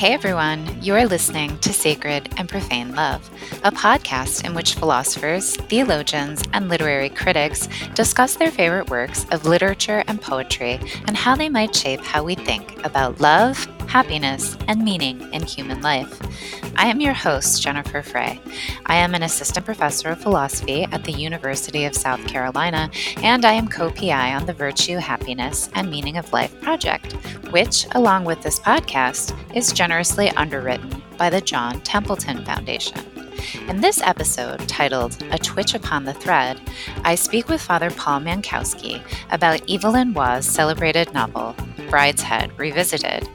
Hey everyone, you are listening to Sacred and Profane Love, a podcast in which philosophers, theologians, and literary critics discuss their favorite works of literature and poetry and how they might shape how we think about love, happiness, and meaning in human life. I am your host, Jennifer Frey. I am an assistant professor of philosophy at the University of South Carolina, and I am co PI on the Virtue, Happiness, and Meaning of Life project, which, along with this podcast, is generously underwritten by the John Templeton Foundation. In this episode, titled A Twitch Upon the Thread, I speak with Father Paul Mankowski about Evelyn Waugh's celebrated novel, Brideshead Revisited.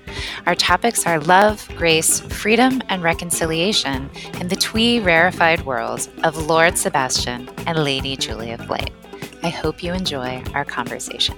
Our topics are love, grace, freedom, and reconciliation in the twee rarefied worlds of Lord Sebastian and Lady Julia Blake. I hope you enjoy our conversation.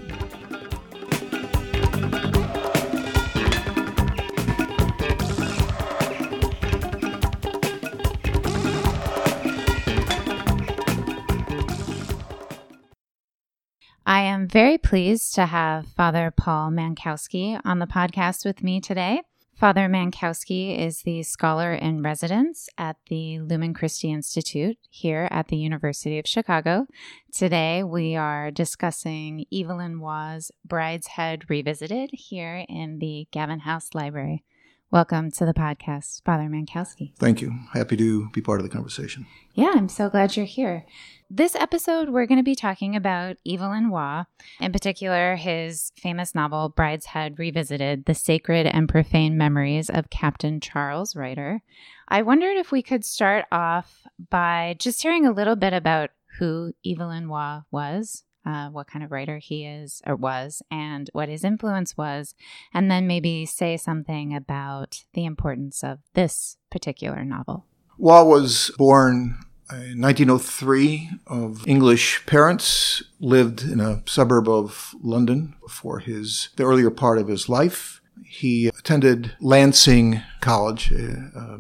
I am very pleased to have Father Paul Mankowski on the podcast with me today. Father Mankowski is the scholar in residence at the Lumen Christi Institute here at the University of Chicago. Today we are discussing Evelyn Waugh's Brideshead Revisited here in the Gavin House Library. Welcome to the podcast, Father Mankowski. Thank you. Happy to be part of the conversation. Yeah, I'm so glad you're here. This episode, we're going to be talking about Evelyn Waugh, in particular, his famous novel, Brideshead Revisited The Sacred and Profane Memories of Captain Charles Ryder. I wondered if we could start off by just hearing a little bit about who Evelyn Waugh was. Uh, what kind of writer he is or was, and what his influence was, and then maybe say something about the importance of this particular novel. Waugh was born in 1903 of English parents, lived in a suburb of London for his the earlier part of his life. He attended Lancing College, a,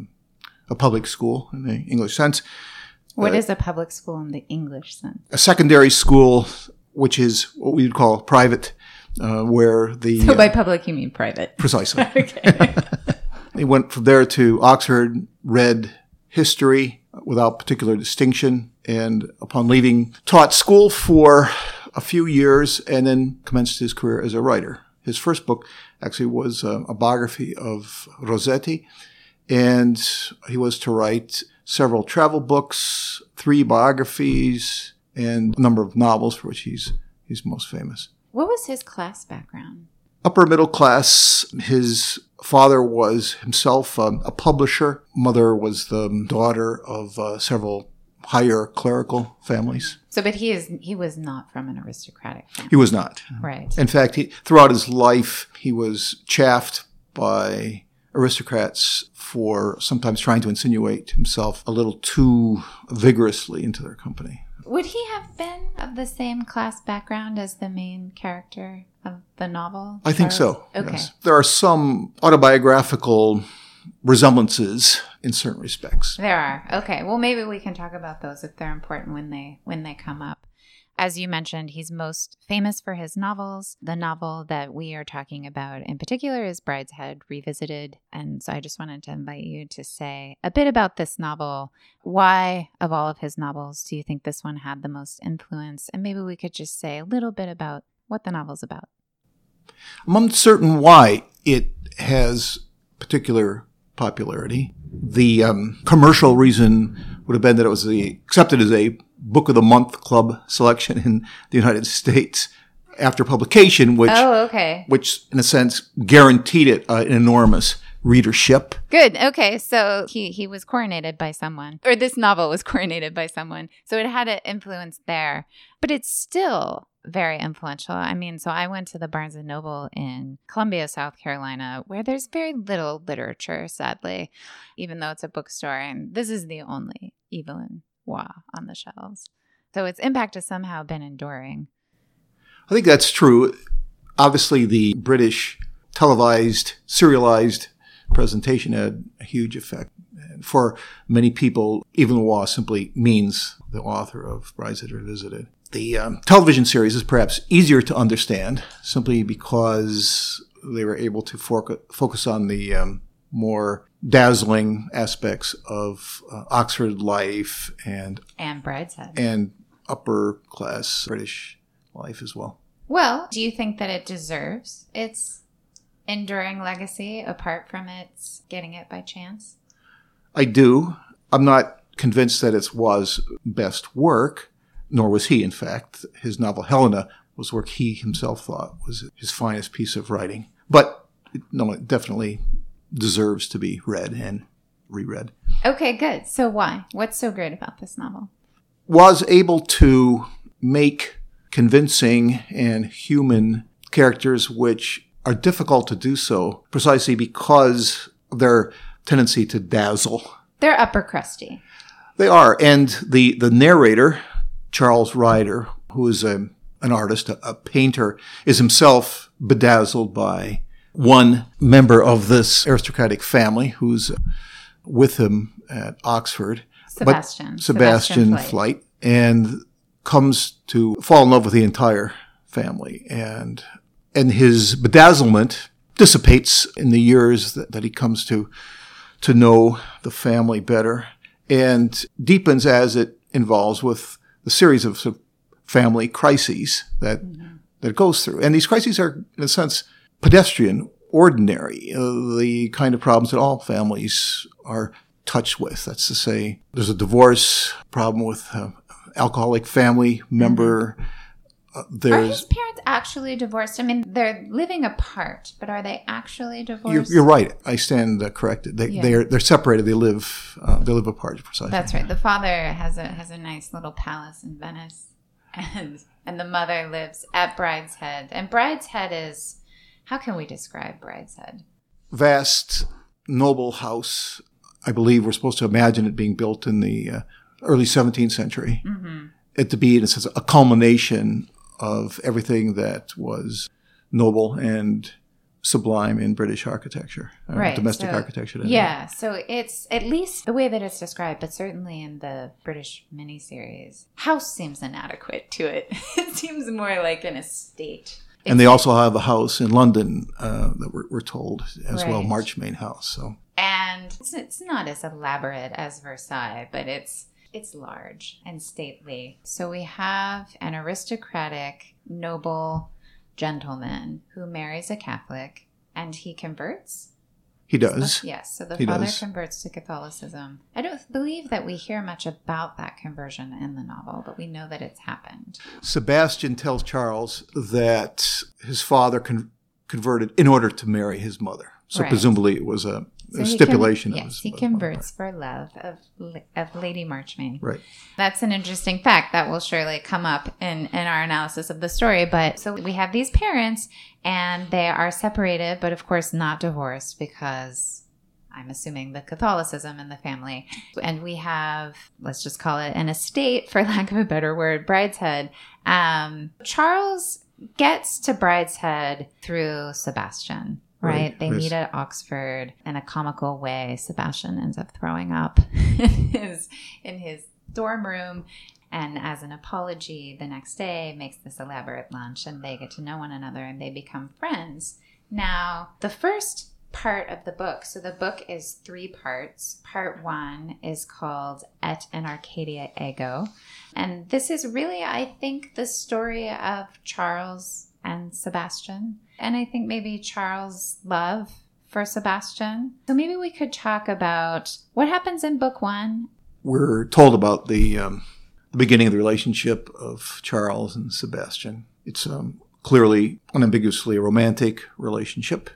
a public school in the English sense. What uh, is a public school in the English sense? A secondary school, which is what we would call private, uh, where the so by uh, public you mean private, precisely. okay. he went from there to Oxford, read history without particular distinction. And upon leaving, taught school for a few years and then commenced his career as a writer. His first book actually was a, a biography of Rossetti. And he was to write several travel books, three biographies, and a number of novels for which he's, he's most famous. What was his class background? Upper middle class. His father was himself um, a publisher. Mother was the daughter of uh, several higher clerical families. So, but he is he was not from an aristocratic family. He was not. Right. In fact, he, throughout his life, he was chaffed by aristocrats for sometimes trying to insinuate himself a little too vigorously into their company. Would he have been of the same class background as the main character of the novel? I think so. Okay. Yes. There are some autobiographical resemblances in certain respects. There are. Okay. Well, maybe we can talk about those if they're important when they when they come up. As you mentioned, he's most famous for his novels. The novel that we are talking about in particular is Brideshead Revisited. And so I just wanted to invite you to say a bit about this novel. Why, of all of his novels, do you think this one had the most influence? And maybe we could just say a little bit about what the novel's about. I'm uncertain why it has particular popularity. The um, commercial reason would have been that it was the, accepted as a Book of the Month Club selection in the United States after publication, which oh, okay. which in a sense guaranteed it uh, an enormous readership. Good. Okay, so he he was coronated by someone, or this novel was coronated by someone, so it had an influence there. But it's still very influential. I mean, so I went to the Barnes and Noble in Columbia, South Carolina, where there's very little literature, sadly, even though it's a bookstore, and this is the only Evelyn Waugh on the shelves. So its impact has somehow been enduring. I think that's true. Obviously, the British televised, serialized presentation had a huge effect. For many people, Evelyn Waugh simply means the author of Brideshead Revisited. The um, television series is perhaps easier to understand simply because they were able to focus on the um, more dazzling aspects of uh, Oxford life and And Brideshead. and upper class British life as well. well, do you think that it deserves its enduring legacy apart from its getting it by chance? I do. I'm not convinced that it was best work, nor was he, in fact. His novel Helena was work he himself thought was his finest piece of writing. But no, it definitely deserves to be read and reread. Okay, good. So why? What's so great about this novel? Was able to make convincing and human characters which are difficult to do so precisely because their tendency to dazzle. They're upper crusty. They are. And the, the narrator, Charles Ryder, who is a, an artist, a, a painter, is himself bedazzled by one member of this aristocratic family who's with him at Oxford. But Sebastian. Sebastian, Flyte. And comes to fall in love with the entire family. And, and his bedazzlement dissipates in the years that, that he comes to, to know the family better and deepens as it involves with the series of, sort of family crises that, mm-hmm. that it goes through. And these crises are, in a sense, pedestrian, ordinary, uh, the kind of problems that all families are touched with. That's to say, there's a divorce problem with an alcoholic family member. Uh, Are his parents actually divorced? I mean, they're living apart, but are they actually you're, divorced? you're right. I stand uh, corrected. They, Yeah. they're they're separated. They live uh, they live apart precisely. That's right. The father has a has a nice little palace in Venice, and and the mother lives at Brideshead. And Brideshead is how can we describe Brideshead? vast, noble house. I believe we're supposed to imagine it being built in the uh, early 17th century. Mm-hmm. It to be, in a sense, a culmination of everything that was noble and sublime in British architecture, uh, Right, domestic so- architecture. Yeah, so it's at least the way that it's described, but certainly in the British miniseries, house seems inadequate to it. It seems more like an estate. And they also have a house in London uh, that we're, we're told as well, Right. Marchmain House. So and it's, it's not as elaborate as Versailles, but it's it's large and stately. So we have an aristocratic, noble gentleman who marries a Catholic, and he converts. He does. Yes, so the He father does. converts to Catholicism. I don't believe that we hear much about that conversion in the novel, but we know that it's happened. Sebastian tells Charles that his father con- converted in order to marry his mother. So Right. presumably it was a, So he stipulation. con- yes, he converts for love of of Lady Marchmain. Right. That's an interesting fact that will surely come up in, in our analysis of the story. But so we have these parents and they are separated, but of course not divorced because I'm assuming the Catholicism in the family. And we have, let's just call it an estate, for lack of a better word, Brideshead. Um, Charles gets to Brideshead through Sebastian. Right. Right, They meet at Oxford in a comical way. Sebastian ends up throwing up in his in his dorm room and as an apology the next day makes this elaborate lunch and they get to know one another and they become friends. Now, the first part of the book, so the book is three parts. Part 1 is called Et in Arcadia Ego. And this is really I think the story of Charles and Sebastian. And I think maybe Charles' love for Sebastian. So maybe we could talk about what happens in book one. We're told about the, um, the beginning of the relationship of Charles and Sebastian. It's um, clearly, unambiguously a romantic relationship.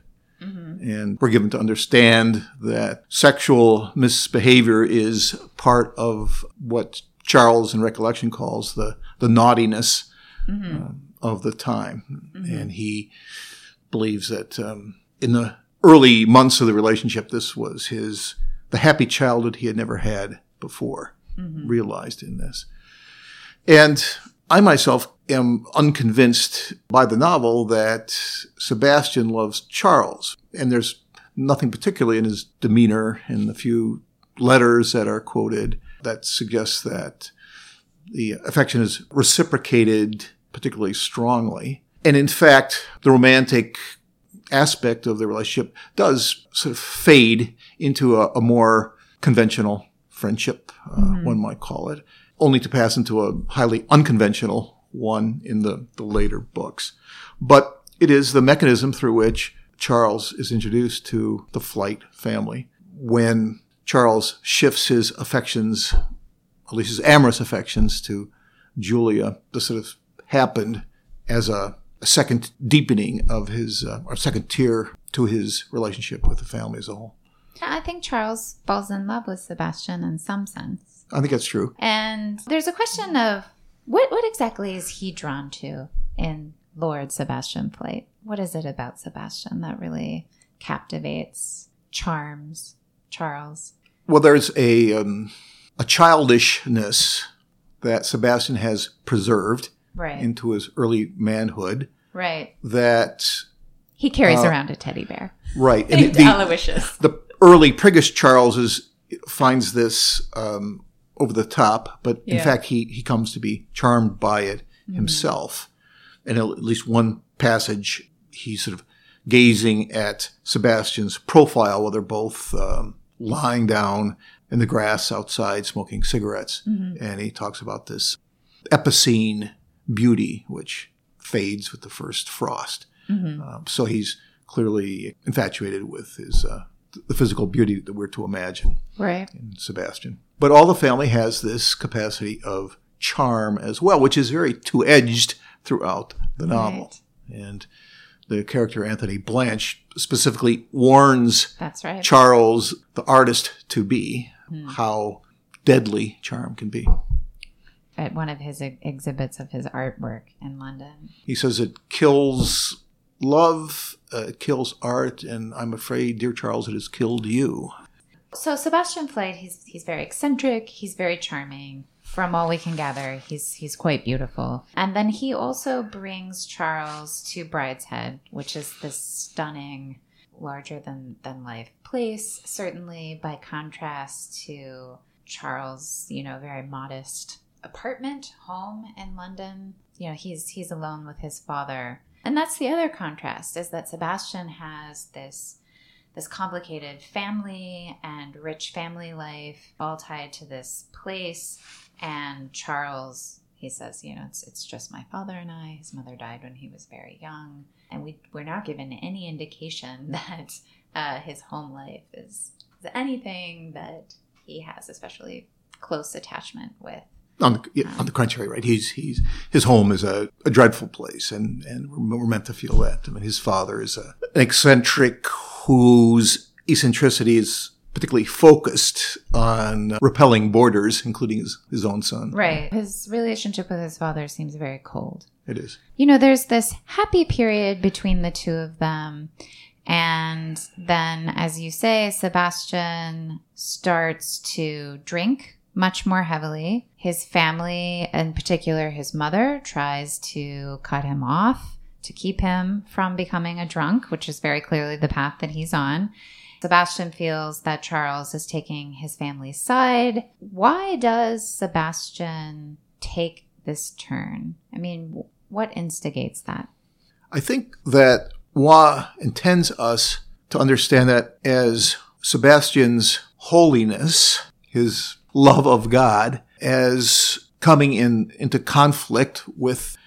And we're given to understand that sexual misbehavior is part of what Charles in recollection calls the, the naughtiness um, of the time. And he believes that um, in the early months of the relationship, this was his the happy childhood he had never had before, realized in this. And I myself am unconvinced by the novel that Sebastian loves Charles. And there's nothing particularly in his demeanor in the few letters that are quoted that suggests that the affection is reciprocated particularly strongly. And in fact, the romantic aspect of the relationship does sort of fade into a, a more conventional friendship, uh, mm-hmm. one might call it, only to pass into a highly unconventional one in the, the later books. But it is the mechanism through which Charles is introduced to the Flyte family. When Charles shifts his affections, at least his amorous affections, to Julia, the sort of happened as a, a second deepening of his, uh, or second tier to his relationship with the family as a whole. I think Charles falls in love with Sebastian in some sense. I think that's true. And there's a question of what what exactly is he drawn to in Lord Sebastian Flyte? What is it about Sebastian that really captivates, charms Charles? Well, there's a um, a childishness that Sebastian has preserved right. into his early manhood. Right. That he carries uh, around a teddy bear. Right. And the, Aloysius. The early priggish Charles is, finds this um, over the top, but yeah. in fact, he, he comes to be charmed by it mm-hmm. himself. And at least one passage, he's sort of gazing at Sebastian's profile while they're both um, lying down in the grass outside smoking cigarettes. Mm-hmm. And he talks about this epicene beauty, which fades with the first frost. Mm-hmm. Um, so he's clearly infatuated with his uh, the physical beauty that we're to imagine right. in Sebastian. But all the family has this capacity of charm as well, which is very two edged throughout the novel. Right. And the character Anthony Blanche specifically warns That's right. Charles, the artist to be, mm. how deadly charm can be. At one of his exhibits of his artwork in London, he says it kills love uh, kills art, and I'm afraid, dear Charles, it has killed you. So Sebastian Flyte, he's he's very eccentric. He's very charming. From all we can gather, he's he's quite beautiful. And then he also brings Charles to Brideshead, which is this stunning, larger than than life place. Certainly, by contrast to Charles, you know, very modest apartment home in London. You know, he's he's alone with his father and that's the other contrast is that Sebastian has this this complicated family and rich family life all tied to this place and Charles he says, you know, it's it's just my father and I. His mother died when he was very young, and we we're not given any indication that uh, his home life is, is anything that he has, especially close attachment with on the, on the contrary, right? He's he's his home is a, a dreadful place, and and we're, meant to feel that. I mean, his father is a, an eccentric whose eccentricity is particularly focused on repelling boarders, including his, his own son. Right. His relationship with his father seems very cold. It is. You know, there's this happy period between the two of them. And then, as you say, Sebastian starts to drink much more heavily. His family, in particular his mother, tries to cut him off to keep him from becoming a drunk, which is very clearly the path that he's on. Sebastian feels that Charles is taking his family's side. Why does Sebastian take this turn? I mean, what instigates that? I think that Waugh intends us to understand that as Sebastian's holiness, his love of God as coming in into conflict with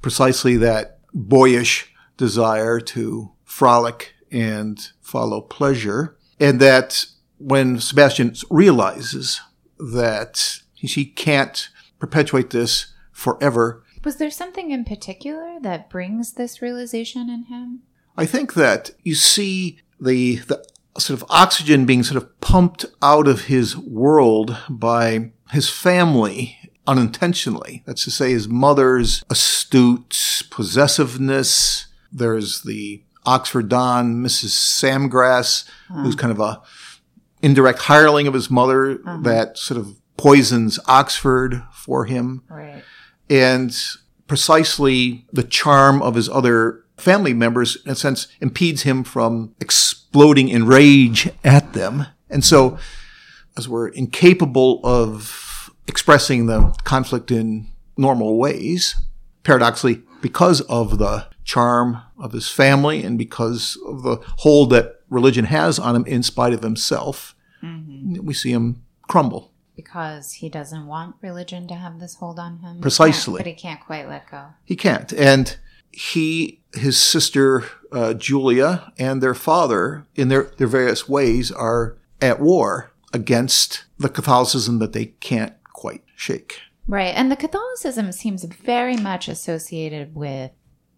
precisely that boyish desire to frolic and follow pleasure. And that when Sebastian realizes that he can't perpetuate this forever. Was there something in particular that brings this realization in him? I think that you see the, the sort of oxygen being sort of pumped out of his world by his family unintentionally. That's to say, his mother's astute possessiveness. There's the Oxford Don, Mrs. Samgrass, uh-huh. who's kind of a indirect hireling of his mother uh-huh. that sort of poisons Oxford for him. Right. And precisely the charm of his other family members, in a sense, impedes him from exploding in rage at them. And so, as we're incapable of expressing the conflict in normal ways, paradoxically, because of the charm of his family and because of the hold that religion has on him in spite of himself, Mm-hmm. we see him crumble. Because he doesn't want religion to have this hold on him. He Precisely. But he can't quite let go. He can't. And he, his sister uh, Julia, and their father, in their, their various ways, are at war against the Catholicism that they can't quite shake. Right. And the Catholicism seems very much associated with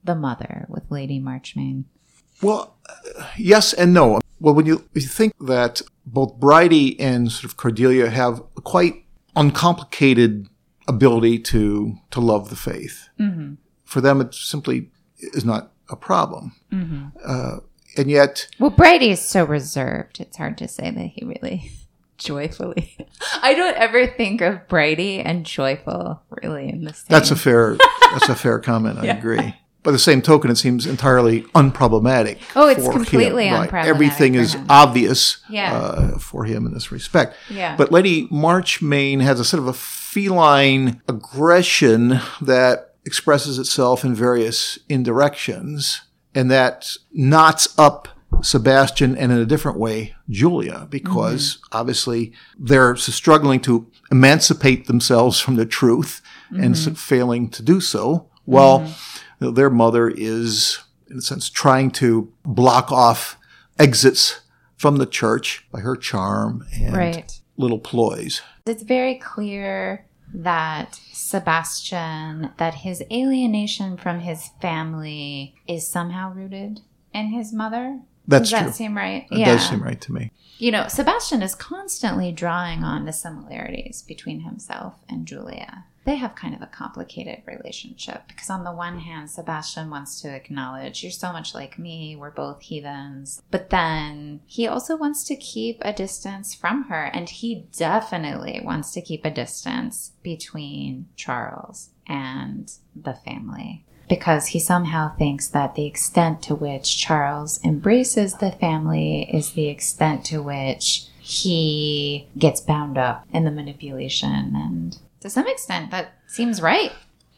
the mother, with Lady Marchmain. Well, uh, yes and no. Well, when you, you think that both Bridie and sort of Cordelia have a quite uncomplicated ability to to love the faith, for them it simply is not a problem. Uh, and yet, Well, Bridie is so reserved. It's hard to say that he really joyfully. I don't ever think of Bridie and joyful really in the same. that's a fair that's a fair comment. I agree. By the same token, it seems entirely unproblematic. Oh, it's for him. completely Right. unproblematic Everything for is him. obvious Yeah. uh, for him in this respect. Yeah. But Lady Marchmain has a sort of a feline aggression that expresses itself in various indirections, and that knots up Sebastian and in a different way Julia, because mm-hmm. obviously they're struggling to emancipate themselves from the truth and mm-hmm. failing to do so, while mm-hmm. their mother is, in a sense, trying to block off exits from the church by her charm and right. little ploys. It's very clear that Sebastian, that his alienation from his family is somehow rooted in his mother. That's Does that seem right? It does seem right to me. You know, Sebastian is constantly drawing on the similarities between himself and Julia. They have kind of a complicated relationship because, on the one hand, Sebastian wants to acknowledge, you're so much like me, we're both heathens. But then he also wants to keep a distance from her, and he definitely wants to keep a distance between Charles and the family because he somehow thinks that the extent to which Charles embraces the family is the extent to which he gets bound up in the manipulation. And to some extent, that seems right.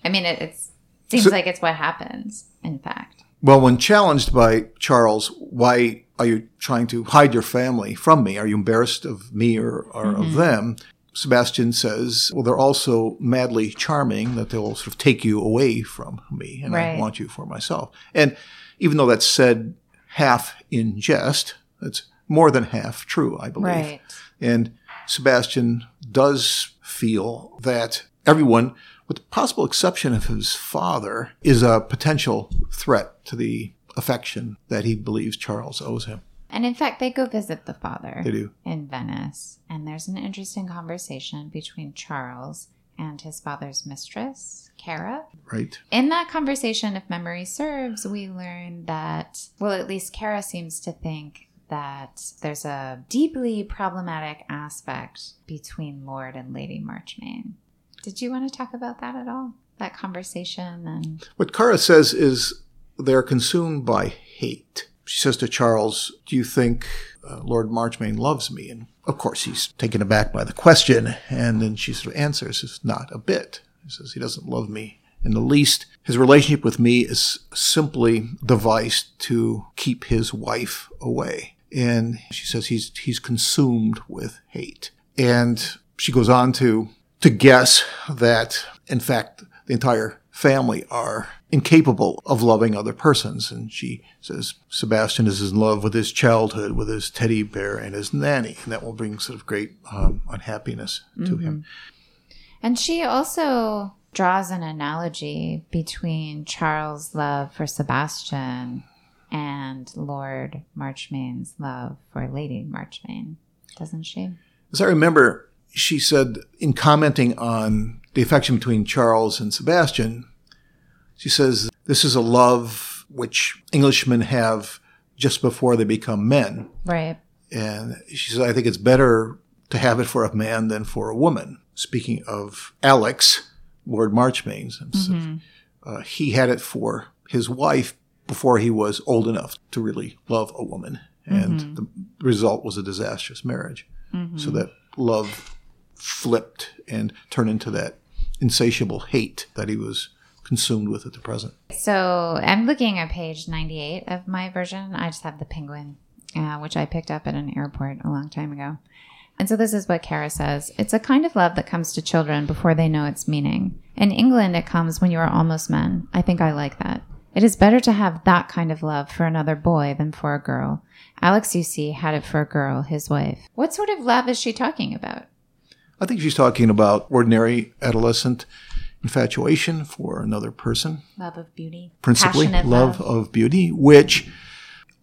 I mean, it it's, seems So- like it's what happens, in fact. Well, when challenged by Charles, why are you trying to hide your family from me? Are you embarrassed of me or, or of mm-hmm. them? Sebastian says, well, they're also madly charming that they'll sort of take you away from me and Right. I want you for myself. And even though that's said half in jest, it's more than half true, I believe. Right. And Sebastian does feel that everyone, with the possible exception of his father, is a potential threat to the affection that he believes Charles owes him. And in fact, they go visit the father They do. in Venice. And there's an interesting conversation between Charles and his father's mistress, Cara. Right? In that conversation, if memory serves, we learn that, well, at least Cara seems to think that there's a deeply problematic aspect between Lord and Lady Marchmain. Did you want to talk about that at all? That conversation and What Cara says is they're consumed by hate. She says to Charles, Do you think uh, Lord Marchmain loves me? And of course, he's taken aback by the question. And then she sort of answers, not a bit. He says, He doesn't love me in the least. His relationship with me is simply devised to keep his wife away. And she says he's, he's consumed with hate. And she goes on to, to guess that, in fact, the entire family are incapable of loving other persons. And she says Sebastian is in love with his childhood, with his teddy bear and his nanny. And that will bring sort of great um, unhappiness to him. And she also draws an analogy between Charles' love for Sebastian and Lord Marchmain's love for Lady Marchmain, doesn't she? As I remember, she said in commenting on the affection between Charles and Sebastian, she says, This is a love which Englishmen have just before they become men. Right. And she says, I think it's better to have it for a man than for a woman. Speaking of Alex, Lord Marchmain's, uh, he had it for his wife before he was old enough to really love a woman. And the result was a disastrous marriage. So that love flipped and turned into that insatiable hate that he was consumed with at the present. So I'm looking at page 98 of my version. I just have the penguin, uh, which I picked up at an airport a long time ago. And so this is what Cara says It's a kind of love that comes to children before they know its meaning. In England, it comes when you are almost men. I think I like that. It is better to have that kind of love for another boy than for a girl. Alex, you see, had it for a girl, his wife. What sort of love is she talking about? I think she's talking about ordinary adolescent infatuation for another person. Love of beauty. Principally, Passionate love, of beauty, which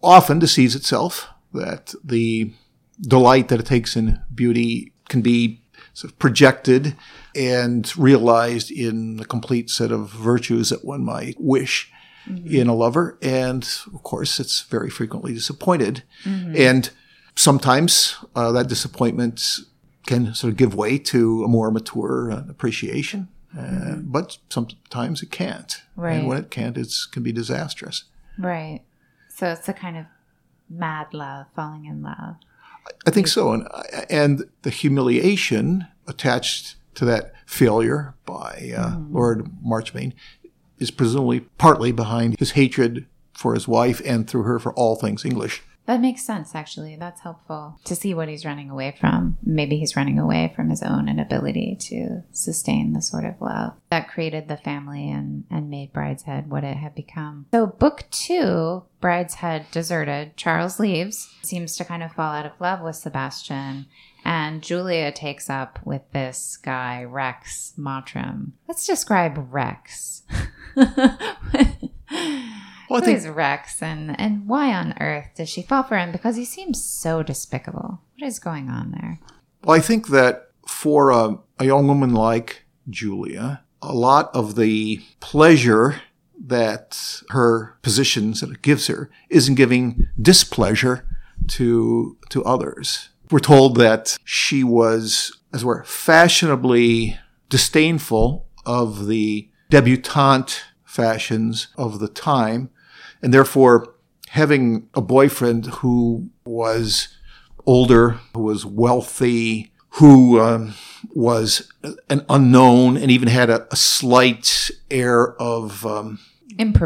often deceives itself that the delight that it takes in beauty can be sort of projected and realized in the complete set of virtues that one might wish in a lover. And of course, it's very frequently disappointed. And sometimes uh, that disappointment can sort of give way to a more mature uh, appreciation. Uh, But sometimes it can't. Right. And when it can't, it can be disastrous. Right. So it's a kind of mad love, falling in love. I think so, and and the humiliation attached to that failure by uh, Lord Marchmain is presumably partly behind his hatred for his wife and through her for all things English. That makes sense, actually. That's helpful to see what he's running away from. Maybe he's running away from his own inability to sustain the sort of love that created the family and, and made Brideshead what it had become. So, book two, Brideshead deserted. Charles leaves, seems to kind of fall out of love with Sebastian. And Julia takes up with this guy, Rex Mottram. Let's describe Rex. Well, I Who think is Rex and, and why on earth does she fall for him? Because he seems so despicable. What is going on there? well, I think that for a, a young woman like Julia, a lot of the pleasure that her position sort of gives her isn't giving displeasure to to others. We're told that she was, as it were, fashionably disdainful of the debutante fashions of the time, and therefore having a boyfriend who was older, who was wealthy, who um, was an unknown, and even had a, a slight air of um,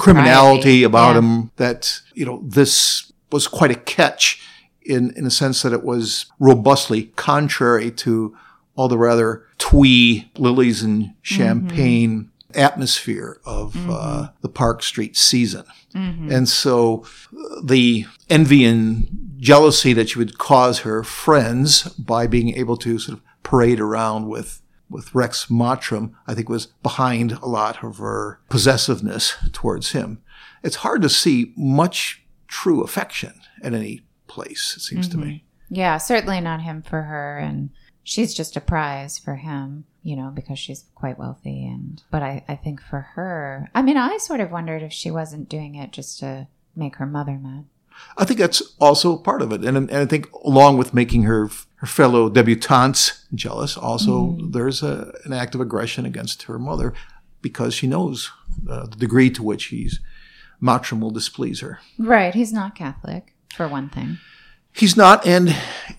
criminality about Yeah. him that you know this was quite a catch in in a sense that it was robustly contrary to all the rather twee lilies and champagne atmosphere of uh, the Park Street season. And so uh, the envy and jealousy that she would cause her friends by being able to sort of parade around with with Rex Mottram, I think was behind a lot of her possessiveness towards him. It's hard to see much true affection at any place, it seems to me. Yeah, certainly not him for her. And she's just a prize for him, you know, because she's quite wealthy. And, but I, I think for her, I mean, I sort of wondered if she wasn't doing it just to make her mother mad. I think that's also part of it. And, and I think along with making her her fellow debutantes jealous, also there's a, an act of aggression against her mother because she knows uh, the degree to which he's Mottram will displease her. Right. He's not Catholic, for one thing. He's not, and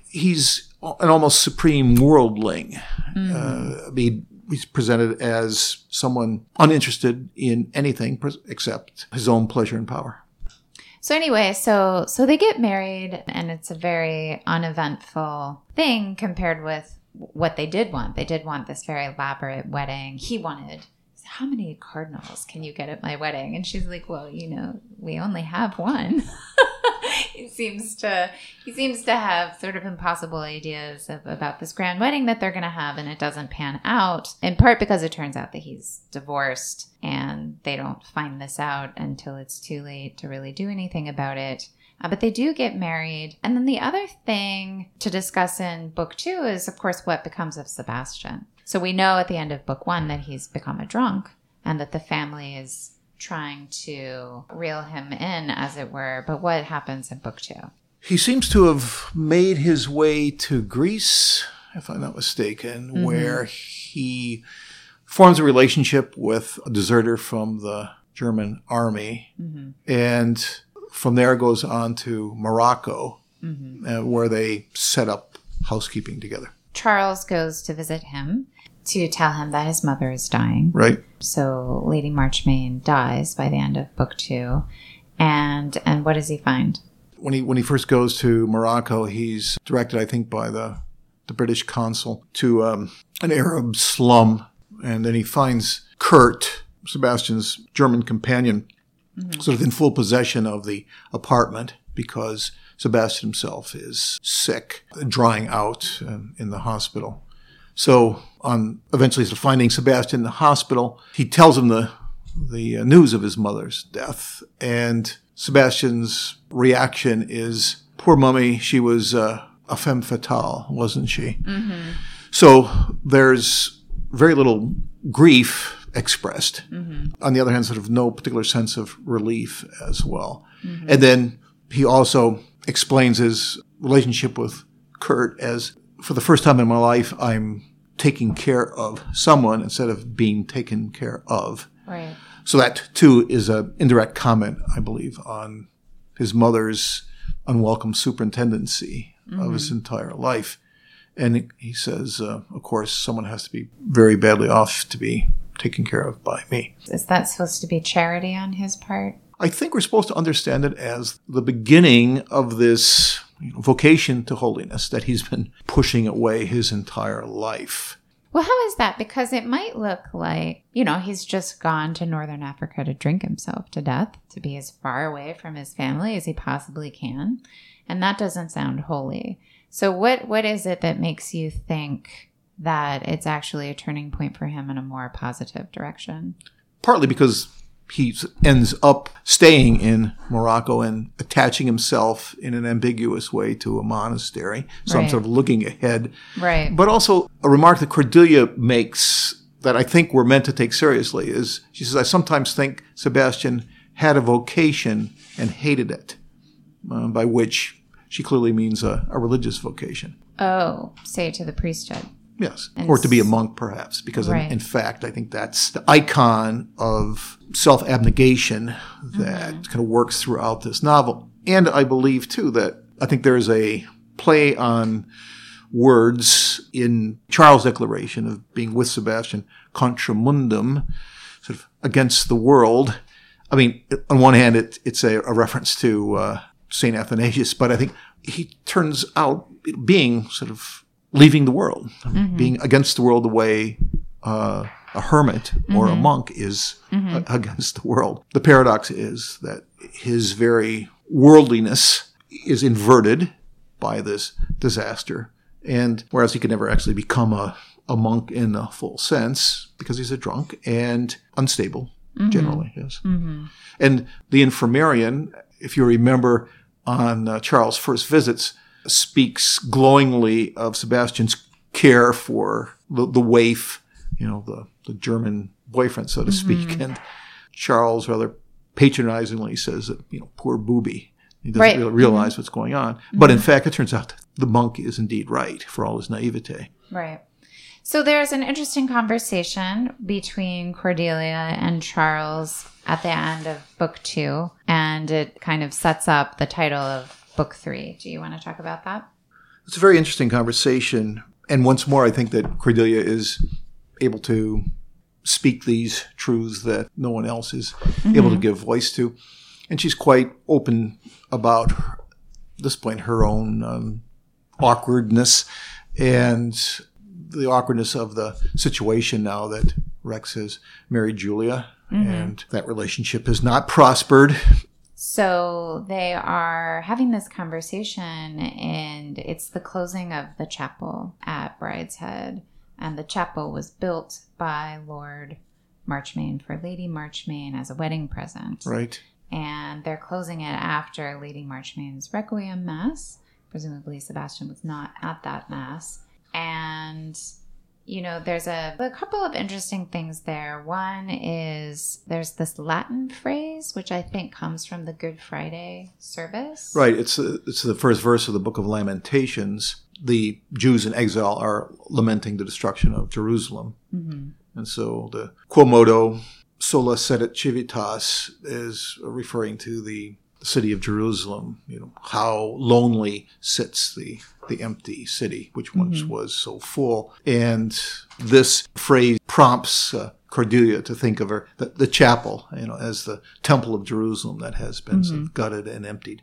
he's an almost supreme worldling. Uh, I mean, he's presented as someone uninterested in anything except his own pleasure and power. So anyway, so so they get married and it's a very uneventful thing compared with what they did want. They did want this very elaborate wedding. He wanted how many cardinals can you get at my wedding? And she's like, "Well, you know, we only have one." he seems to he seems to have sort of impossible ideas of, about this grand wedding that they're going to have and it doesn't pan out in part because it turns out that he's divorced and they don't find this out until it's too late to really do anything about it. Uh, but they do get married. And then the other thing to discuss in book two is of course what becomes of sebastian. So we know at the end of book one that he's become a drunk and that the family is trying to reel him in, as it were. But what happens in book two? He seems to have made his way to Greece, if I'm not mistaken, mm-hmm. where he forms a relationship with a deserter from the German army, mm-hmm. and from there goes on to Morocco, mm-hmm. uh, where they set up housekeeping together. Charles goes to visit him to tell him that his mother is dying. Right. So Lady Marchmain dies by the end of book two. And and what does he find? When he when he first goes to Morocco, he's directed, I think, by the the British consul to um, an Arab slum, and then he finds Kurt, Sebastian's German companion, mm-hmm. sort of in full possession of the apartment because Sebastian himself is sick, drying out um, in the hospital. So, on eventually finding Sebastian in the hospital, he tells him the the uh, news of his mother's death, and Sebastian's reaction is, "Poor mummy, she was uh, a femme fatale, wasn't she?" Mm-hmm. So there's very little grief expressed. Mm-hmm. On the other hand, sort of no particular sense of relief as well. Mm-hmm. And then he also explains his relationship with Kurt as for the first time in my life, I'm taking care of someone instead of being taken care of. Right. So that too is an indirect comment, I believe, on his mother's unwelcome superintendency mm-hmm. of his mm-hmm. entire life. And he says, uh, of course, someone has to be very badly off to be taken care of by me. Is that supposed to be charity on his part? I think we're supposed to understand it as the beginning of this you know, vocation to holiness that he's been pushing away his entire life. Well, how is that? Because it might look like, you know, he's just gone to Northern Africa to drink himself to death, to be as far away from his family as he possibly can. And that doesn't sound holy. So what what is it that makes you think that it's actually a turning point for him in a more positive direction? Partly because he ends up staying in Morocco and attaching himself in an ambiguous way to a monastery. So right. I'm sort of looking ahead. Right. But also a remark that Cordelia makes that I think we're meant to take seriously is she says, I sometimes think Sebastian had a vocation and hated it, uh, by which she clearly means a, a religious vocation. Oh, say it to the priesthood. Yes, and or to be a monk, perhaps, because right. in, in, fact, I think that's the icon of self abnegation that mm-hmm. kind of works throughout this novel. And I believe, too, that I think there is a play on words in Charles' declaration of being with Sebastian contra mundum, sort of against the world. I mean, on one hand, it, it's a, a, reference to uh, St. Athanasius, but I think he turns out being sort of leaving the world, mm-hmm. being against the world the way uh, a hermit or mm-hmm. a monk is mm-hmm. a- against the world. The paradox is that his very worldliness is inverted by this disaster. And whereas he could never actually become a, a monk in a full sense because he's a drunk and unstable mm-hmm. generally, yes. Mm-hmm. And the infirmarian, if you remember on uh, Charles' first visits, speaks glowingly of Sebastian's care for the, the waif, you know, the, the German boyfriend, so to mm-hmm. speak. And Charles rather patronizingly says that, you know, poor booby. He doesn't right. really realize mm-hmm. what's going on. Mm-hmm. But in fact, it turns out the monk is indeed right for all his naivete. Right. So there's an interesting conversation between Cordelia and Charles at the end of book two, and it kind of sets up the title of book three. Do you want to talk about that? It's a very interesting conversation. And once more, I think that Cordelia is able to speak these truths that no one else is mm-hmm. able to give voice to. And she's quite open about, at this point, her own um, awkwardness and the awkwardness of the situation now that Rex has married Julia. Mm-hmm. And that relationship has not prospered. So they are having this conversation, and it's the closing of the chapel at Brideshead. And the chapel was built by Lord Marchmain for Lady Marchmain as a wedding present. Right. And they're closing it after Lady Marchmain's Requiem Mass. Presumably, Sebastian was not at that Mass. And you know, there's a, a couple of interesting things there. One is there's this Latin phrase, which I think comes from the Good Friday service. Right. It's, it's the first verse of the book of Lamentations. The Jews in exile are lamenting the destruction of Jerusalem. Mm-hmm. And so the Quomodo sola sedet civitas is referring to the the city of Jerusalem. You know how lonely sits the the empty city, which once Mm-hmm. was so full. And this phrase prompts uh, Cordelia to think of her the, the chapel, you know, as the temple of Jerusalem that has been Mm-hmm. of gutted and emptied.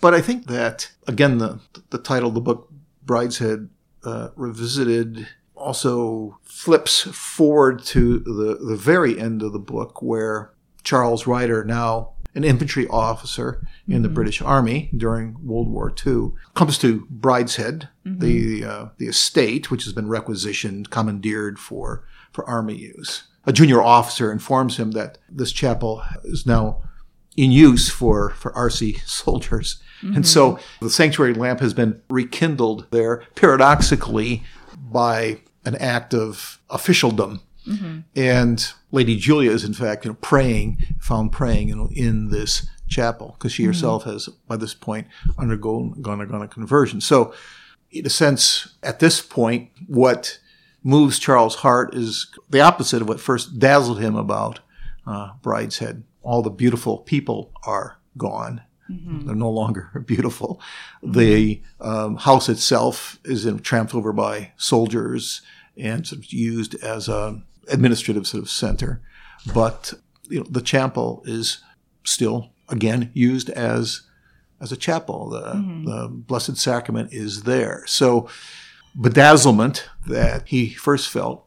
But I think that again, the the title of the book, Brideshead uh, Revisited, also flips forward to the the very end of the book, where Charles Ryder, now an infantry officer in the mm-hmm. British Army during World War II, comes to Brideshead, the mm-hmm. uh, the estate, which has been requisitioned, commandeered for for army use. A junior officer informs him that this chapel is now in use for, for RC soldiers. And so mm-hmm. the sanctuary lamp has been rekindled there, paradoxically, by an act of officialdom. And Lady Julia is, in fact, you know, praying, found praying you know, in this chapel because she herself has, by this point, undergone gone, undergone a conversion. So, in a sense, at this point, what moves Charles' heart is the opposite of what first dazzled him about uh, Brideshead. All the beautiful people are gone. They're no longer beautiful. The um, house itself is in, tramped over by soldiers and sort of used as a administrative sort of center. But you know, the chapel is still again used as as a chapel. The, mm-hmm. the Blessed Sacrament is there. So bedazzlement that he first felt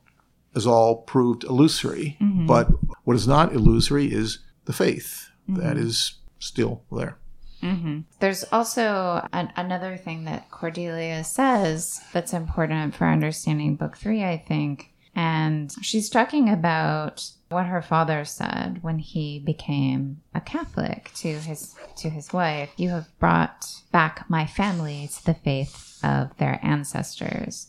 is all proved illusory. Mm-hmm. But what is not illusory is the faith mm-hmm. that is still there. There's also an, another thing that Cordelia says that's important for understanding book three, I think. And she's talking about what her father said when he became a Catholic to his to his wife. You have brought back my family to the faith of their ancestors.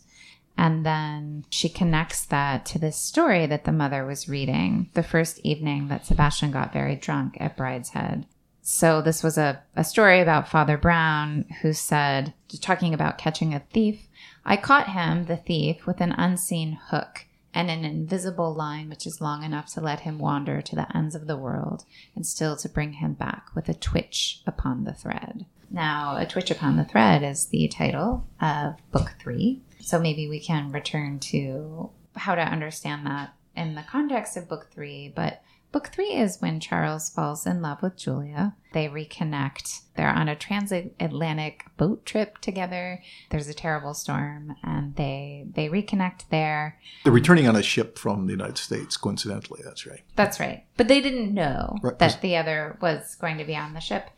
And then she connects that to this story that the mother was reading the first evening that Sebastian got very drunk at Brideshead. So this was a, a story about Father Brown who said, talking about catching a thief, I caught him, the thief, with an unseen hook and an invisible line which is long enough to let him wander to the ends of the world and still to bring him back with a twitch upon the thread. Now, A Twitch Upon the Thread is the title of book three. So maybe we can return to how to understand that in the context of book three. But book three is when Charles falls in love with Julia. They reconnect. They're on a transatlantic boat trip together. There's a terrible storm and they they reconnect there. They're returning on a ship from the United States, coincidentally. That's right. That's right. But they didn't know Right. that the other was going to be on the ship.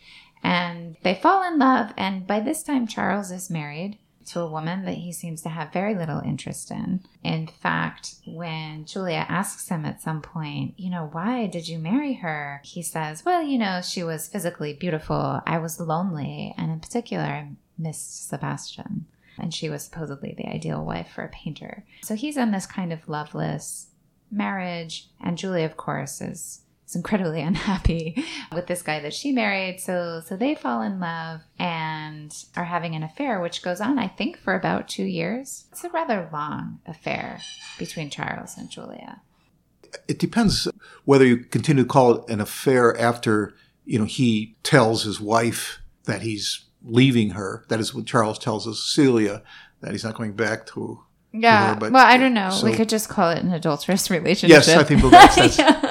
And they fall in love. And by this time, Charles is married to a woman that he seems to have very little interest in. In fact, when Julia asks him at some point, you know, why did you marry her? He says, well, you know, she was physically beautiful. I was lonely. And in particular, I missed Sebastian. And she was supposedly the ideal wife for a painter. So he's in this kind of loveless marriage and Julia, of course is is incredibly unhappy with this guy that she married so so they fall in love and are having an affair which goes on i think for about two years it's a rather long affair between charles and julia It depends whether you continue to call it an affair after you know he tells his wife that he's leaving her. That is what Charles tells Cecilia that he's not going back to. yeah her, but- well i don't know we could just call it an adulterous relationship Yes, I think well, that's, that's yeah.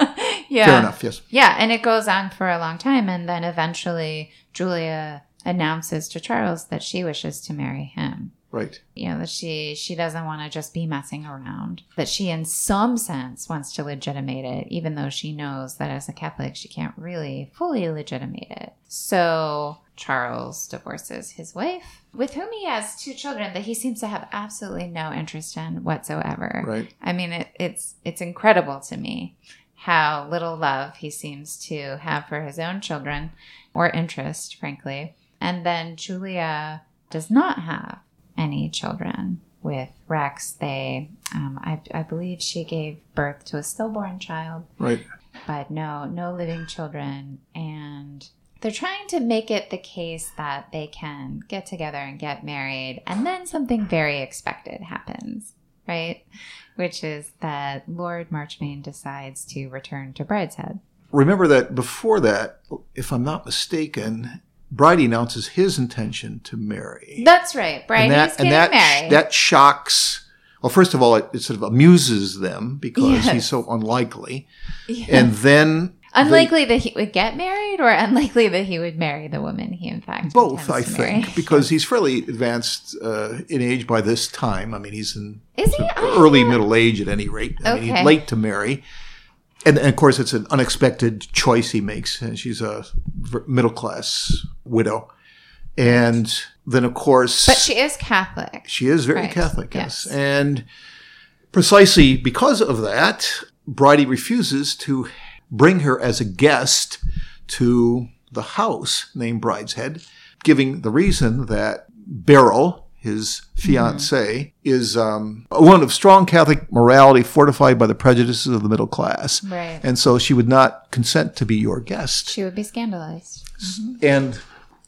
Yeah fair enough. Yes. Yeah, and it goes on for a long time. And then eventually, Julia announces to Charles that she wishes to marry him. Right. You know, that she she doesn't want to just be messing around. That she, in some sense, wants to legitimate it, even though she knows that as a Catholic, she can't really fully legitimate it. So Charles divorces his wife, with whom he has two children that he seems to have absolutely no interest in whatsoever. Right. I mean, it, it's it's incredible to me how little love he seems to have for his own children, or interest, frankly. And then Julia does not have any children with Rex. They, um, I, I believe, she gave birth to a stillborn child, Right. but no, no living children. And they're trying to make it the case that they can get together and get married, and then something very expected happens, right? Which is that Lord Marchmain decides to return to Brideshead. remember that before that, if I'm not mistaken, Bridie announces his intention to marry. That's right. Bridie's and that, getting and that, married. that shocks. Well, first of all, it, it sort of amuses them because Yes. he's so unlikely, Yeah. and then they- unlikely that he would get married, or unlikely that he would marry the woman he in fact both, I intends to marry? think, because he's fairly advanced uh, in age by this time. I mean, he's in he early middle age at any rate. I mean, Okay. he's late to marry. And, and of course, it's an unexpected choice he makes. And she's a middle class widow. And then, of course, But she is Catholic. she is very Right, Catholic, yes. yes. And precisely because of that, Bridie refuses to bring her as a guest to the house named Brideshead, giving the reason that Beryl, his fiance, is um, one of strong Catholic morality fortified by the prejudices of the middle class. Right. And so she would not consent to be your guest. She would be scandalized. And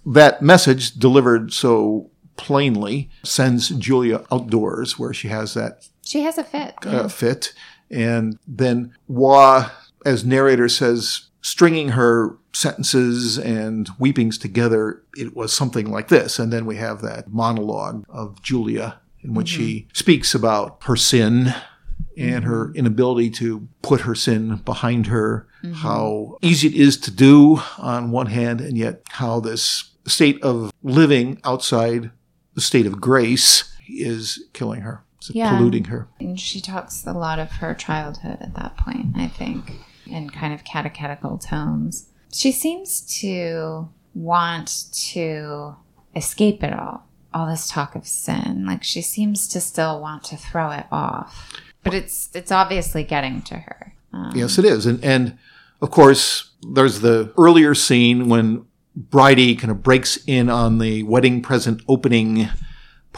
that message delivered so plainly sends Julia outdoors where she has that She has a fit. uh, fit. And then Waugh, as narrator says, stringing her sentences and weepings together, it was something like this. And then we have that monologue of Julia in which she mm-hmm. speaks about her sin and her mm-hmm. inability to put her sin behind her, mm-hmm. how easy it is to do on one hand, and yet how this state of living outside the state of grace is killing her, is Yeah. polluting her. And she talks a lot of her childhood at that point, I think, in kind of catechetical tones. She seems to want to escape it all, all this talk of sin. Like she seems to still want to throw it off. But it's it's obviously getting to her. Um, Yes, it is. And, and of course, there's the earlier scene when Bridie kind of breaks in on the wedding present opening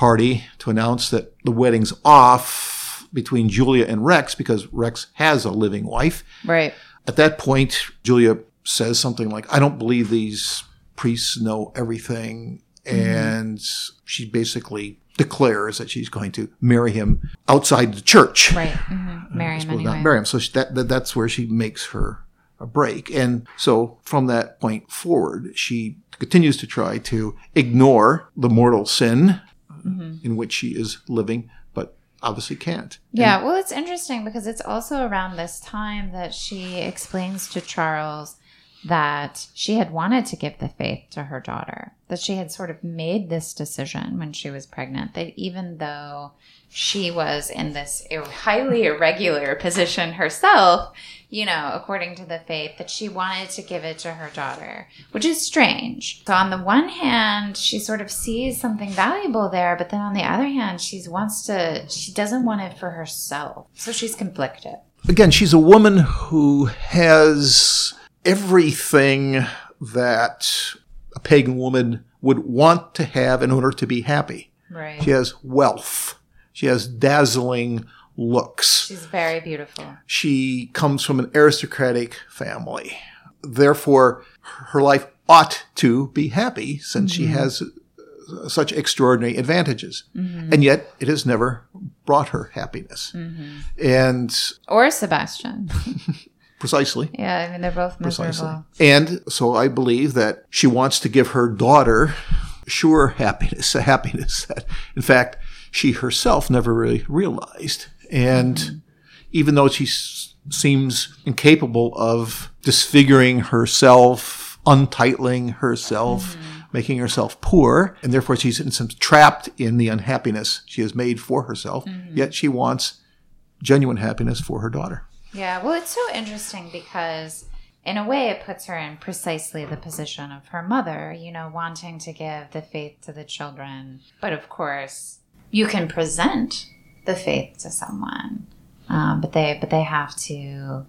party to announce that the wedding's off between Julia and Rex because Rex has a living wife. Right. At that point, Julia says something like, I don't believe these priests know everything. And she basically declares that she's going to marry him outside the church. Right. Mm-hmm. Marry him anyway. not Miriam. So she, that, that that's where she makes her a break, and so from that point forward, she continues to try to ignore the mortal sin Mm-hmm. in which she is living, but obviously can't. Yeah, well, it's interesting because it's also around this time that she explains to Charles that she had wanted to give the faith to her daughter, that she had sort of made this decision when she was pregnant, that even though she was in this ir- highly irregular position herself, you know, according to the faith, that she wanted to give it to her daughter, which is strange. So, on the one hand, she sort of sees something valuable there, but then on the other hand, she wants to, she doesn't want it for herself. So, she's conflicted. Again, she's a woman who has everything that a pagan woman would want to have in order to be happy. Right. She has wealth. She has dazzling looks. She's very beautiful. she comes from an aristocratic family. Therefore, her life ought to be happy since she mm-hmm. has uh, such extraordinary advantages. Mm-hmm. And yet, it has never brought her happiness. Mm-hmm. And Or Sebastian. precisely. Yeah, I mean, they're both Precisely. miserable. And so I believe that she wants to give her daughter sure happiness, a happiness that, in fact, she herself never really realized. And mm-hmm. even though she s- seems incapable of disfiguring herself, untitling herself, mm-hmm. making herself poor, and therefore she's in sense trapped in the unhappiness she has made for herself, mm-hmm. yet she wants genuine happiness for her daughter. Yeah, well, it's so interesting because, in a way, it puts her in precisely the position of her mother, you know, wanting to give the faith to the children. But of course, you can present the faith to someone, um, but they but they have to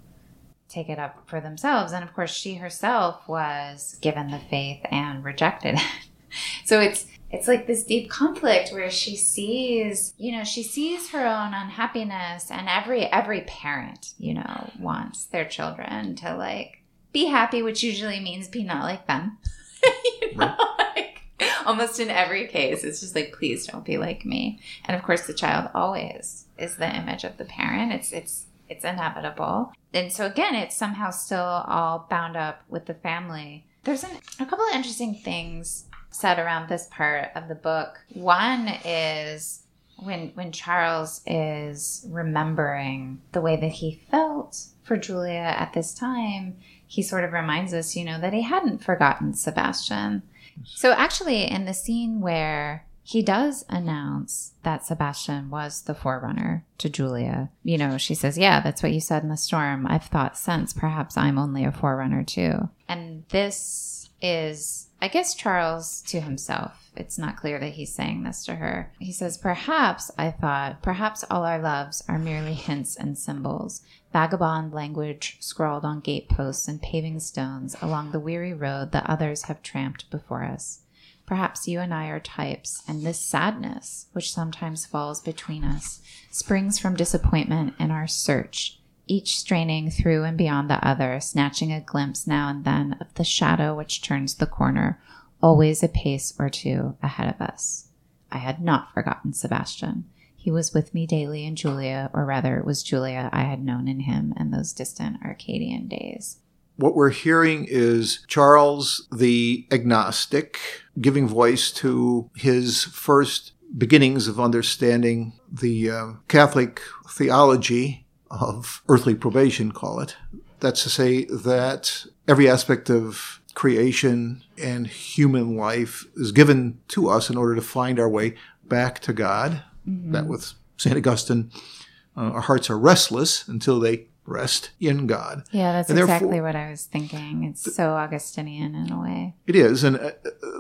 take it up for themselves. And of course, she herself was given the faith and rejected it. so it's it's like this deep conflict where she sees you know she sees her own unhappiness and every every parent you know wants their children to like be happy which usually means be not like them you know like almost in every case it's just like please don't be like me and of course the child always is the image of the parent it's it's it's inevitable. And so again, it's somehow still all bound up with the family. There's an, a couple of interesting things said around this part of the book. One is when when Charles is remembering the way that he felt for Julia at this time, he sort of reminds us, you know, that he hadn't forgotten Sebastian. So actually in the scene where he does announce that Sebastian was the forerunner to Julia. You know, she says, Yeah, that's what you said in the storm. I've thought since perhaps I'm only a forerunner too. And this is, I guess, Charles to himself. It's not clear that he's saying this to her. He says, Perhaps, I thought, perhaps all our loves are merely hints and symbols, vagabond language scrawled on gateposts and paving stones along the weary road that others have tramped before us. Perhaps you and I are types, and this sadness, which sometimes falls between us, springs from disappointment in our search, each straining through and beyond the other, snatching a glimpse now and then of the shadow which turns the corner, always a pace or two ahead of us. I had not forgotten Sebastian. He was with me daily in Julia, or rather, it was Julia I had known in him in those distant Arcadian days. What we're hearing is Charles the agnostic giving voice to his first beginnings of understanding the uh, Catholic theology of earthly probation, call it. That's to say that every aspect of creation and human life is given to us in order to find our way back to God. Mm-hmm. That with St. Augustine, uh, our hearts are restless until they rest in God. Yeah, that's exactly what I was thinking. It's so Augustinian in a way. It is. And uh,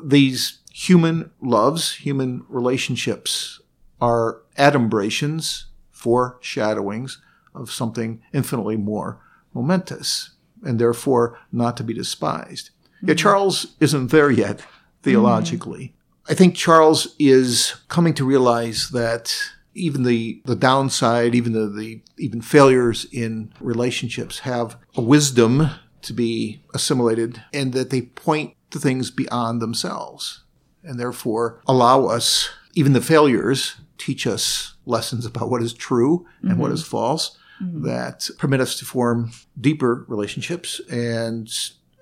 these human loves, human relationships are adumbrations, foreshadowings of something infinitely more momentous and therefore not to be despised. Mm-hmm. Yet Charles isn't there yet theologically. Mm-hmm. I think Charles is coming to realize that even the, the downside, even the, the even failures in relationships have a wisdom to be assimilated and that they point to things beyond themselves and therefore allow us, even the failures, teach us lessons about what is true and mm-hmm. what is false mm-hmm. that permit us to form deeper relationships and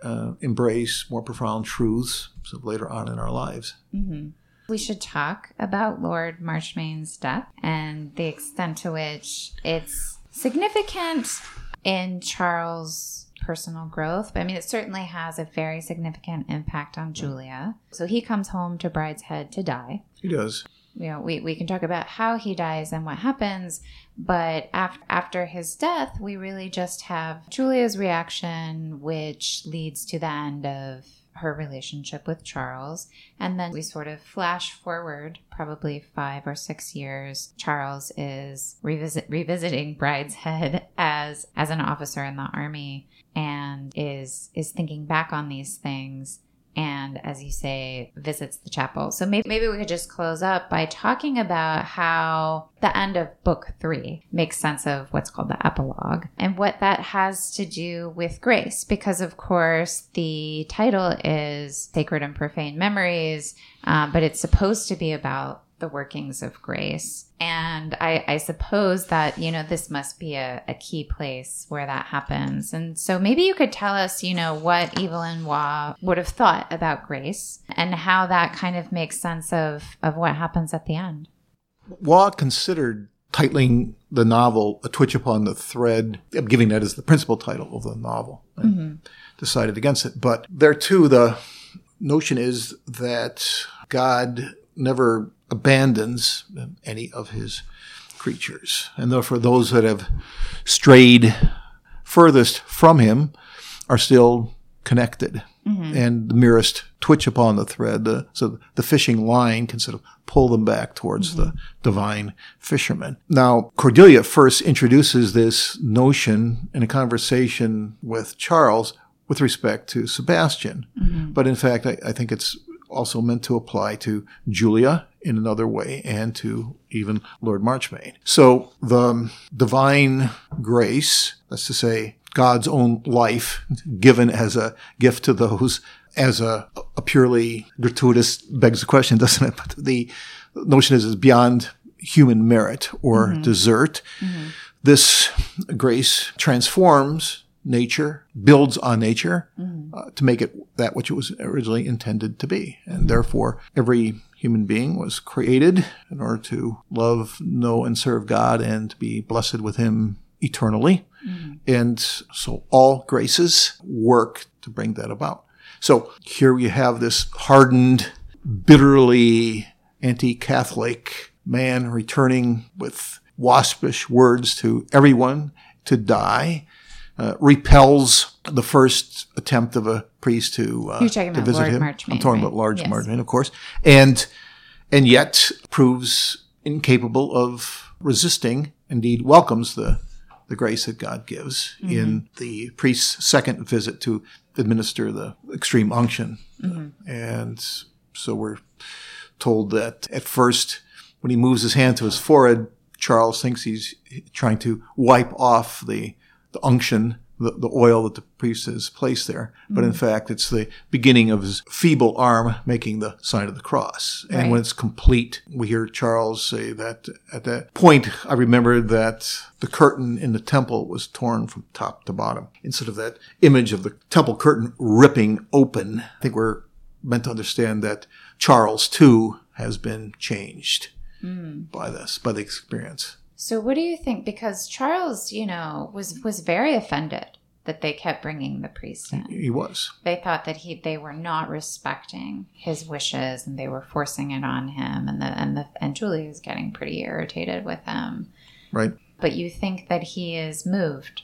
uh, embrace more profound truths later on in our lives. Mm-hmm. We should talk about Lord Marchmain's death and the extent to which it's significant in Charles' personal growth. But I mean, it certainly has a very significant impact on Julia. So he comes home to Brideshead to die. He does. You know, we, we can talk about how he dies and what happens, but after after his death, we really just have Julia's reaction, which leads to the end of her relationship with Charles. And then we sort of flash forward probably five or six years. Charles is revisit, revisiting Brideshead as as an officer in the army and is is thinking back on these things and as you say visits the chapel. So maybe, maybe we could just close up by talking about how the end of book three makes sense of what's called the epilogue and what that has to do with grace because of course the title is sacred and profane memories um, but it's supposed to be about the workings of grace. And I, I, suppose that, you know, this must be a, a, key place where that happens. And so maybe you could tell us, you know, what Evelyn Waugh would have thought about grace and how that kind of makes sense of, of what happens at the end. Waugh considered titling the novel A Twitch Upon the Thread, I'm giving that as the principal title of the novel, and mm-hmm. decided against it. But there too, the notion is that God never abandons any of his creatures. And therefore, those that have strayed furthest from him are still connected. Mm-hmm. And the merest twitch upon the thread, the, so the fishing line can sort of pull them back towards mm-hmm. the divine fisherman. Now, Cordelia first introduces this notion in a conversation with Charles with respect to Sebastian. Mm-hmm. But in fact, I, I think it's also meant to apply to Julia in another way and to even Lord Marchmain. So the divine grace, that's to say, God's own life given as a gift to those as a, a purely gratuitous begs the question, doesn't it? But the notion is, is beyond human merit or mm-hmm. desert. Mm-hmm. this grace transforms nature, builds on nature uh, to make it that which it was originally intended to be. And therefore, every human being was created in order to love, know, and serve God and to be blessed with Him eternally. And so all graces work to bring that about. So here we have this hardened, bitterly anti Catholic man returning with waspish words to everyone to die, uh, repels the first attempt of a priest to, uh, to visit Lord him. Marchmain, I'm talking right? about Lord Yes. Marchmain, of course. And, and yet proves incapable of resisting, indeed welcomes the, the grace that God gives Mm-hmm. in the priest's second visit to administer the extreme unction. Mm-hmm. And so we're told that at first, when he moves his hand to his forehead, Charles thinks he's trying to wipe off the, the unction, the, the oil that the priest has placed there. But in mm. fact, it's the beginning of his feeble arm making the sign of the cross. And Right. when it's complete, we hear Charles say that at that point, I remember that the curtain in the temple was torn from top to bottom. Instead of that image of the temple curtain ripping open, I think we're meant to understand that Charles too has been changed mm. by this, by the experience. So what do you think? Because Charles, you know, was was very offended that they kept bringing the priest in. He was. They thought that he they were not respecting his wishes and they were forcing it on him, and the and the and Julie was getting pretty irritated with him. Right. But you think that he is moved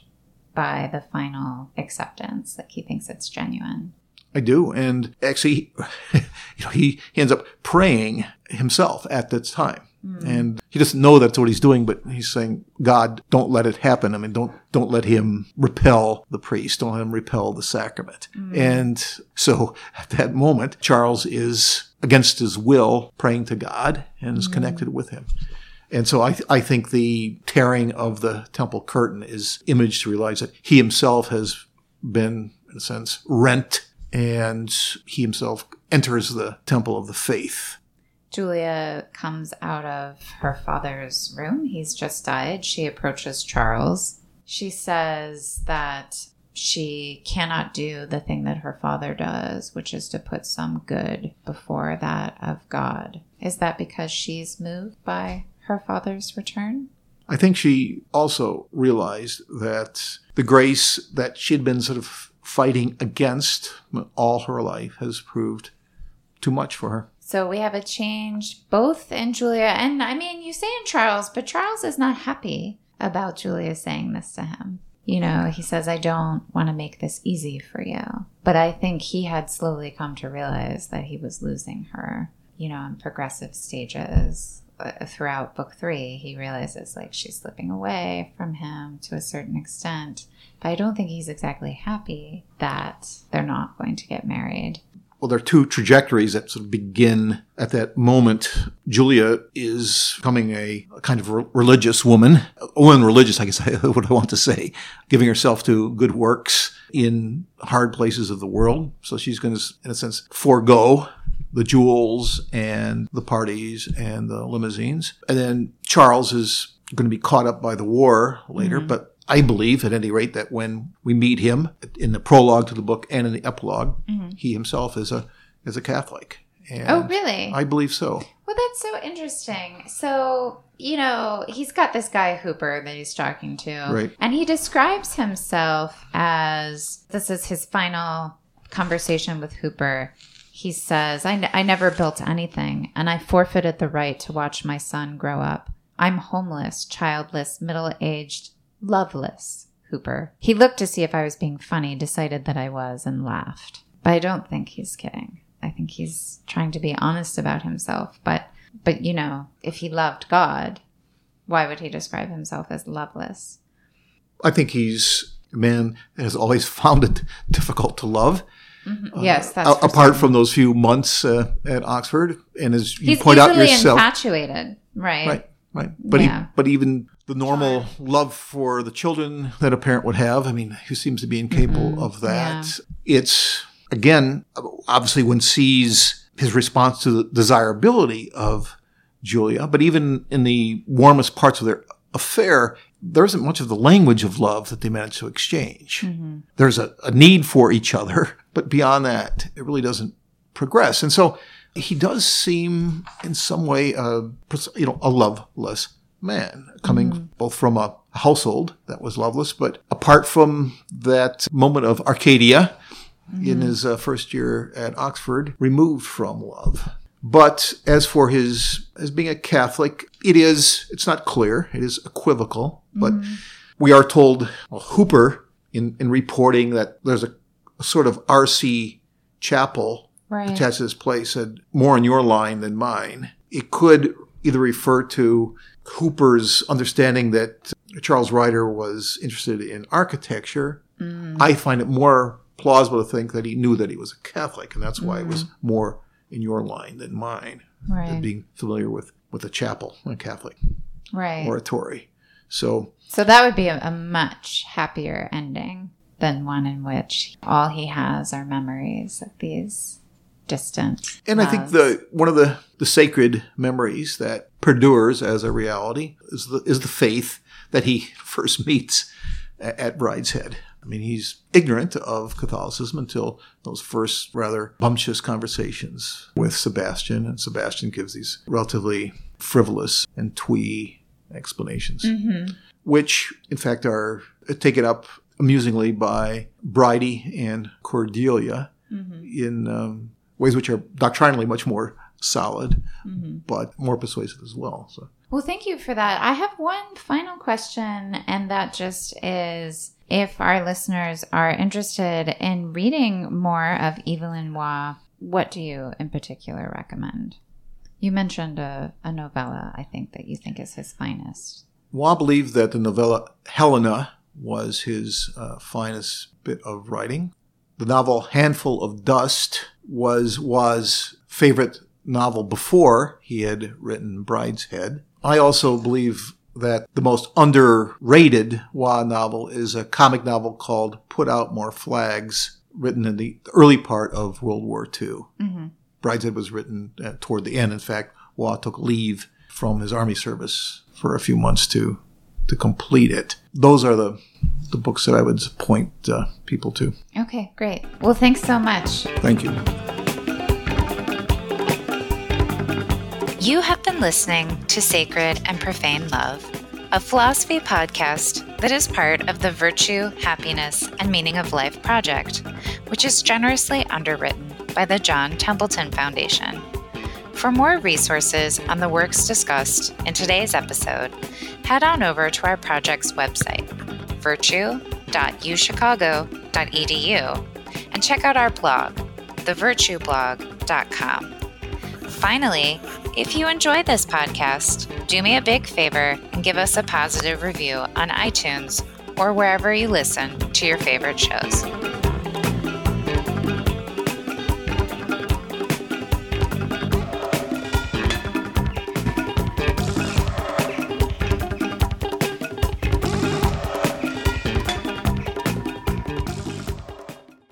by the final acceptance, like he thinks it's genuine. I do. And actually, you know, he, he ends up praying himself at that time. Mm. And he doesn't know that's what he's doing, but he's saying, God, don't let it happen. I mean, don't, don't let him repel the priest. Don't let him repel the sacrament. Mm. And so at that moment, Charles is against his will praying to God and is mm. connected with him. And so I, th- I think the tearing of the temple curtain is image to realize that he himself has been, in a sense, rent and he himself enters the temple of the faith. Julia comes out of her father's room. He's just died. She approaches Charles. She says that she cannot do the thing that her father does, which is to put some good before that of God. Is that because she's moved by her father's return? I think she also realized that the grace that she'd been sort of fighting against all her life has proved too much for her. So we have a change both in Julia and I mean, you say in Charles, but Charles is not happy about Julia saying this to him. You know, he says, I don't want to make this easy for you. But I think he had slowly come to realize that he was losing her, you know, in progressive stages. Uh, Throughout book three, he realizes like she's slipping away from him to a certain extent. But I don't think he's exactly happy that they're not going to get married. Well, there are two trajectories that sort of begin at that moment. Julia is becoming a, a kind of re- religious woman, a woman religious, I guess I what I want to say, giving herself to good works in hard places of the world. So she's going to, in a sense, forego the jewels and the parties and the limousines. And then Charles is going to be caught up by the war later, mm-hmm. but I believe, at any rate, that when we meet him in the prologue to the book and in the epilog mm-hmm. he himself is a is a Catholic. And Oh, really? I believe so. Well, that's so interesting. So, you know, he's got this guy Hooper that he's talking to. Right. And he describes himself as this is his final conversation with Hooper. He says, I, n- I never built anything, and I forfeited the right to watch my son grow up. I'm homeless, childless, middle aged, loveless, Hooper. He looked to see if I was being funny, decided that I was, and laughed. But I don't think he's kidding. I think he's trying to be honest about himself. But, but you know, if he loved God, why would he describe himself as loveless? I think he's a man that has always found it difficult to love. yes, that's for apart certain. from those few months uh, at Oxford, and as you he's point out yourself, infatuated, right? right, right. But Yeah. he, but even the normal love for the children that a parent would have, I mean, who seems to be incapable of that? It's again, obviously, one sees his response to the desirability of Julia, but even in the warmest parts of their affair, there isn't much of the language of love that they manage to exchange. Mm-hmm. There's a, a need for each other, but beyond that, it really doesn't progress. And so he does seem in some way, uh, you know, a loveless man coming mm-hmm. both from a household that was loveless, but apart from that moment of Arcadia mm-hmm. in his uh, first year at Oxford, removed from love. But as for his as being a Catholic, it is it's not clear. It is equivocal. But mm-hmm. we are told well, Hooper in in reporting that there's a, a sort of RC chapel right. attached to this place said more in your line than mine. It could either refer to Hooper's understanding that Charles Ryder was interested in architecture. Mm. I find it more plausible to think that he knew that he was a Catholic, and that's why mm. it was mm. more in your line than mine. Right. Than being familiar with with a chapel, a Catholic, right, oratory. So, so that would be a, a much happier ending than one in which all he has are memories of these distant. And loves. I think the one of the the sacred memories that perdures as a reality is the is the faith that he first meets at, at Brideshead. I mean, he's ignorant of Catholicism until those first rather bumptious conversations with Sebastian, and Sebastian gives these relatively frivolous and twee explanations, mm-hmm. which in fact are taken up amusingly by Bridie and Cordelia mm-hmm. in um, ways which are doctrinally much more solid, mm-hmm. but more persuasive as well. So. Well, thank you for that. I have one final question, and that just is if our listeners are interested in reading more of Evelyn Waugh, what do you in particular recommend? You mentioned a, a novella, I think, that you think is his finest. Waugh believed that the novella Helena was his uh, finest bit of writing. The novel Handful of Dust was was favorite novel before he had written Brideshead. I also believe that the most underrated Waugh novel is a comic novel called Put Out More Flags, written in the early part of World War II. Mm-hmm. Brideshead was written uh, toward the end. In fact, Waugh took leave from his army service for a few months to to complete it. Those are the the books that I would point uh, people to. Okay, great. Well, thanks so much. Thank you. You have been listening to Sacred and Profane Love, a philosophy podcast that is part of the Virtue, Happiness, and Meaning of Life project, which is generously underwritten by the John Templeton Foundation. For more resources on the works discussed in today's episode, head on over to our project's website, virtue.uchicago.edu, and check out our blog, thevirtueblog.com. Finally, if you enjoy this podcast, do me a big favor and give us a positive review on iTunes or wherever you listen to your favorite shows.